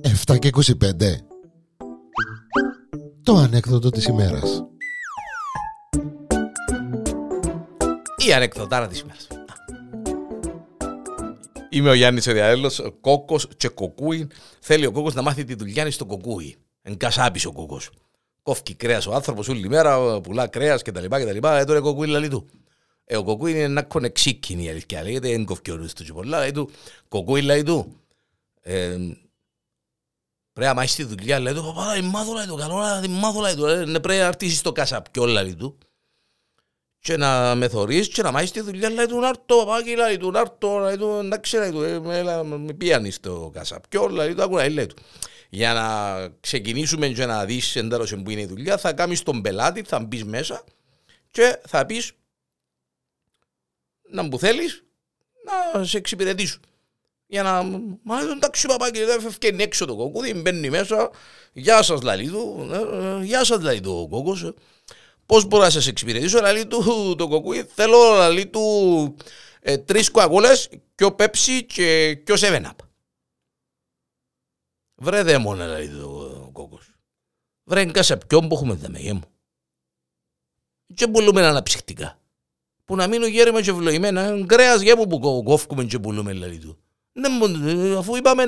Εφτά και 25 Το ανέκδοτο της ημέρας Η ανεκδοτάρα της ημέρας Είμαι ο Γιάννης ο Διαέλος, κόκκος και κοκκούι. Θέλει ο κόκκος να μάθει τη δουλειά στο κοκκούι. Εγκασάπης ο κόκκος. Κόφκι κρέας ο άνθρωπος όλη μέρα, πουλά κρέας κτλ. κτλ. Ε, τώρα κοκκούι λαλί του. Ε, ο κοκκούι είναι ένα κονεξίκιν η αλήθεια. Λέγεται, δεν κοφκεί ο νους του και πολλά. Λέει του, κοκκούι λέει του. Ε, πρέπει να μάθεις τη δουλειά, λέει του, παπά, δεν μάθω, λέει του, καλό, δεν μάθω, λέει του. Ε, ναι, πρέπει να αρτήσεις το κασαπιό, λέει του και να με θωρείς και να μάθεις τη δουλειά, λέει του, νάρτο, παπάκι, λέει του, νάρτο, λέει του, εντάξει, λέει του, ε, με πιάνει στο κασαπιό, λέει του, άκουνα, λέει του. Για να ξεκινήσουμε και να δεις εντάρρωση που είναι η δουλειά, θα κάνεις τον πελάτη, θα μπεις μέσα και θα πεις να μου θέλεις να σε εξυπηρετήσω. Για να, μα εντάξει παπάκι, δεν φεύγει έξω το κόκκουδι, μπαίνει μέσα, γεια σας λαλί του, ε, ε, γεια σας λαλί του ο κόκκος, Πώς μπορώ να σας εξυπηρετήσω, λέει του το κοκκούι. Θέλω λέει του ε, τρεις κουαγούλε, και ο πέψι και, και ο σεβέναπ. Βρε δε μόνο, λέει το κόκκος. Βρε σε ποιον που έχουμε δεμεγέ μου. Και πουλούμε αναψυχτικά. Που να μείνουν γέρημα και ευλογημένα, κρέας γέμου που κόφκουμε και πουλούμε, λέει του. Ναι, αφού είπαμε,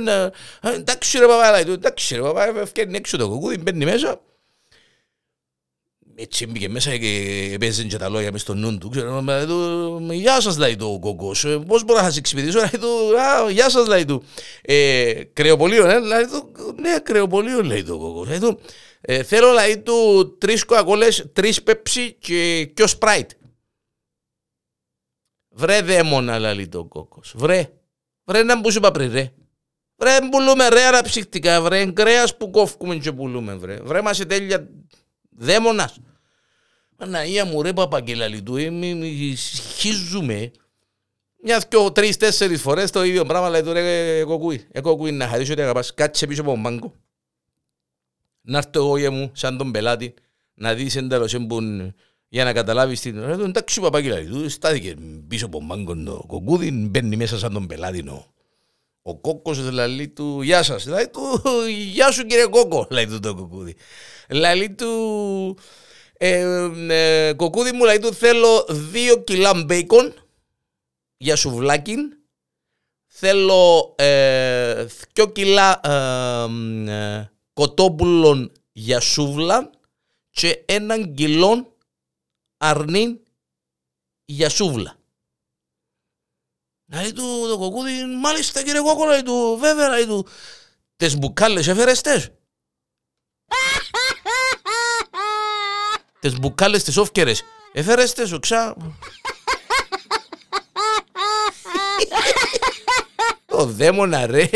ε, εντάξει ρε παπά, λέει του, εντάξει ρε παπά, ευκαιρνεί έξω το κοκκούδι, μπαίνει μέσα, έτσι μπήκε μέσα και παίζει και τα λόγια μες στο νου του. Ξέρω, γεια σας λέει το κόκκος, ε, πώς μπορώ να σας εξυπηρετήσω, λέει του, γεια σας λέει του. Ε, κρεοπολείο, ναι, λέει του, ναι, κρεοπολείο λέει το κόκκος. Λέει του, ε, θέλω λέει του τρεις κοακόλες, τρεις πέψη και ο σπράιτ. Βρε δαίμονα λέει το κόκκος, βρε, βρε να μπούς σου είπα πριν ρε. Βρε πουλούμε ρε αναψυχτικά, βρε κρέας που κόφκουμε και πουλούμε βρε. Βρε μας τέλεια δαίμονας. Παναγία μου ρε παπαγγελαλή του, χίζουμε μια, δυο, τρεις, τέσσερις φορές το ίδιο πράγμα, λέει του ρε κοκούι, ε κοκούι να χαρίσω ότι αγαπάς, κάτσε πίσω από τον μάγκο. Να έρθω εγώ για μου, σαν τον πελάτη, να δεις εντέλος εμπούν για να καταλάβεις την... Ρε, εντάξει παπαγγελαλή του, στάθηκε πίσω από τον μάγκο το κοκούδι, μπαίνει μέσα σαν τον πελάτη νο. Ο κόκκος λέει του, γεια σας, λέει του, γεια σου κύριε κόκκο, λέει του το κοκούδι. Λέει του, ε, ε, κοκούδι μου λέει του θέλω δύο κιλά μπέικον για σουβλάκι. Θέλω ε, δυο κιλά ε, ε, κοτόπουλων για σούβλα και έναν κιλό αρνί για σούβλα. Λέει του το κοκούδι, μάλιστα κύριε κόκκο, λέει του, βέβαια, λέει του, τες μπουκάλες έφερες τες. τις μπουκάλες τις όφκερες. Έφερες τις σου ξά... Ο δαίμονα ρε.